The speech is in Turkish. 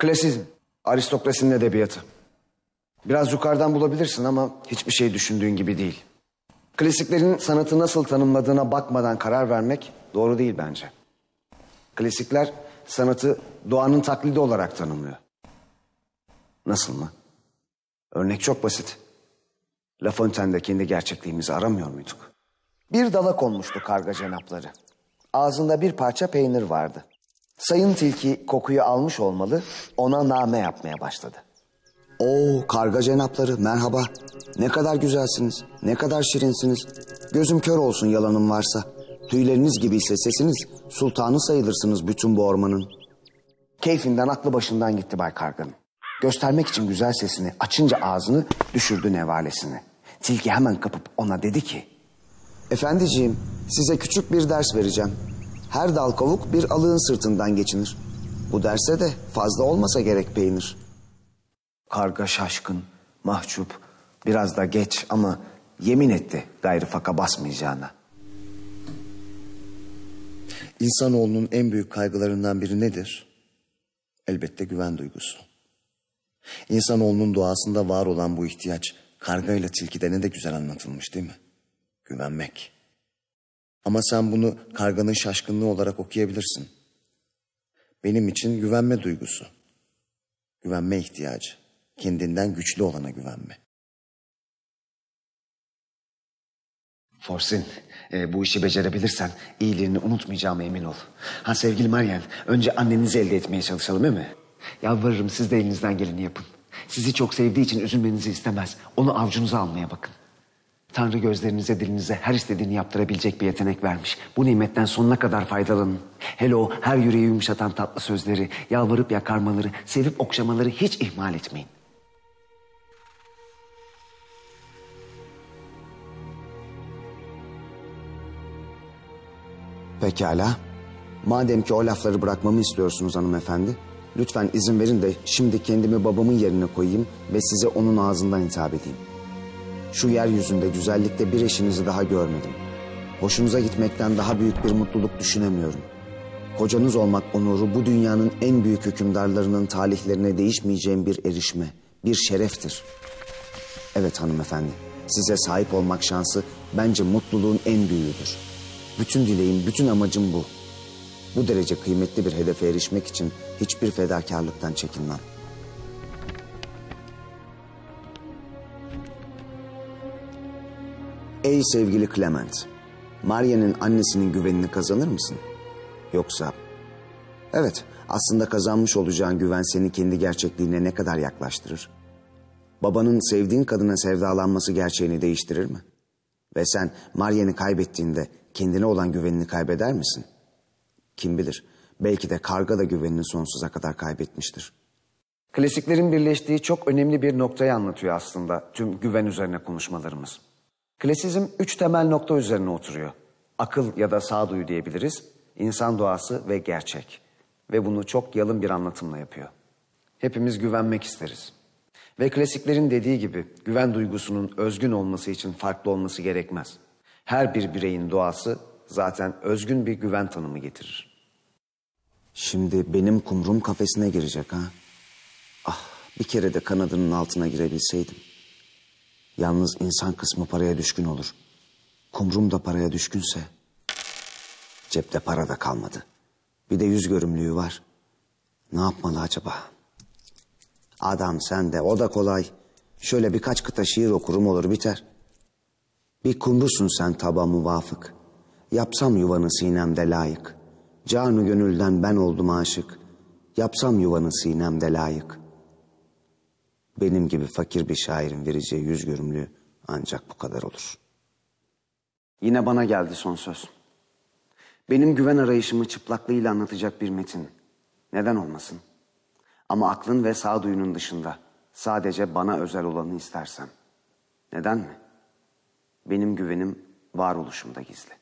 Klasizm, aristokrasinin edebiyatı. Biraz yukarıdan bulabilirsin ama hiçbir şey düşündüğün gibi değil. Klasiklerin sanatı nasıl tanımladığına bakmadan karar vermek doğru değil bence. Klasikler sanatı doğanın taklidi olarak tanımlıyor. Nasıl mı? Örnek çok basit. La Fontaine'de kendi gerçekliğimizi aramıyor muyduk? Bir dala konmuştu karga cenapları. Ağzında bir parça peynir vardı. Sayın tilki kokuyu almış olmalı, ona name yapmaya başladı. Oo karga cenapları merhaba. Ne kadar güzelsiniz, ne kadar şirinsiniz. Gözüm kör olsun yalanım varsa. Tüyleriniz gibi ise sesiniz, sultanı sayılırsınız bütün bu ormanın. Keyfinden aklı başından gitti Bay Karga'nın. Göstermek için güzel sesini açınca ağzını düşürdü nevalesini. Tilki hemen kapıp ona dedi ki... Efendiciğim size küçük bir ders vereceğim. Her dal kavuk bir alığın sırtından geçinir. Bu derse de fazla olmasa gerek peynir. Karga şaşkın, mahcup, biraz da geç ama yemin etti gayrı faka basmayacağına. İnsanoğlunun en büyük kaygılarından biri nedir? Elbette güven duygusu. İnsanoğlunun doğasında var olan bu ihtiyaç karga ile tilkide ne de güzel anlatılmış değil mi? Güvenmek. Ama sen bunu karganın şaşkınlığı olarak okuyabilirsin. Benim için güvenme duygusu. Güvenme ihtiyacı. Kendinden güçlü olana güvenme. Forsin, e, bu işi becerebilirsen iyiliğini unutmayacağıma emin ol. Ha sevgili Meryem, önce annenizi elde etmeye çalışalım değil mi? Yalvarırım siz de elinizden geleni yapın. Sizi çok sevdiği için üzülmenizi istemez. Onu avcunuza almaya bakın. Tanrı gözlerinize dilinize her istediğini yaptırabilecek bir yetenek vermiş. Bu nimetten sonuna kadar faydalanın. Hele o her yüreği yumuşatan tatlı sözleri, yalvarıp yakarmaları, sevip okşamaları hiç ihmal etmeyin. Pekala. Madem ki o lafları bırakmamı istiyorsunuz hanımefendi, lütfen izin verin de şimdi kendimi babamın yerine koyayım ve size onun ağzından hitap edeyim. Şu yeryüzünde güzellikte bir eşinizi daha görmedim. Hoşunuza gitmekten daha büyük bir mutluluk düşünemiyorum. Kocanız olmak onuru bu dünyanın en büyük hükümdarlarının talihlerine değişmeyeceğim bir erişme, bir şereftir. Evet hanımefendi, size sahip olmak şansı bence mutluluğun en büyüğüdür. Bütün dileğim, bütün amacım bu. Bu derece kıymetli bir hedefe erişmek için hiçbir fedakarlıktan çekinmem. Ey sevgili Clement, Maria'nın annesinin güvenini kazanır mısın? Yoksa... Evet, aslında kazanmış olacağın güven seni kendi gerçekliğine ne kadar yaklaştırır? Babanın sevdiğin kadına sevdalanması gerçeğini değiştirir mi? Ve sen Maria'nı kaybettiğinde kendine olan güvenini kaybeder misin? Kim bilir, belki de karga da güvenini sonsuza kadar kaybetmiştir. Klasiklerin birleştiği çok önemli bir noktayı anlatıyor aslında tüm güven üzerine konuşmalarımız. Klasizm üç temel nokta üzerine oturuyor. Akıl ya da sağduyu diyebiliriz, insan doğası ve gerçek. Ve bunu çok yalın bir anlatımla yapıyor. Hepimiz güvenmek isteriz. Ve klasiklerin dediği gibi güven duygusunun özgün olması için farklı olması gerekmez. Her bir bireyin doğası zaten özgün bir güven tanımı getirir. Şimdi benim kumrum kafesine girecek ha. Ah bir kere de kanadının altına girebilseydim. Yalnız insan kısmı paraya düşkün olur. Kumrum da paraya düşkünse. Cepte para da kalmadı. Bir de yüz görümlüğü var. Ne yapmalı acaba? Adam sen de o da kolay. Şöyle birkaç kıta şiir okurum olur biter. Bir kumrusun sen taba muvafık. Yapsam yuvanı sinemde layık. Canı gönülden ben oldum aşık. Yapsam yuvanı sinemde layık. Benim gibi fakir bir şairin vereceği yüz görümlü ancak bu kadar olur. Yine bana geldi son söz. Benim güven arayışımı çıplaklığıyla anlatacak bir metin. Neden olmasın? Ama aklın ve sağduyunun dışında sadece bana özel olanı istersen. Neden mi? Benim güvenim varoluşumda gizli.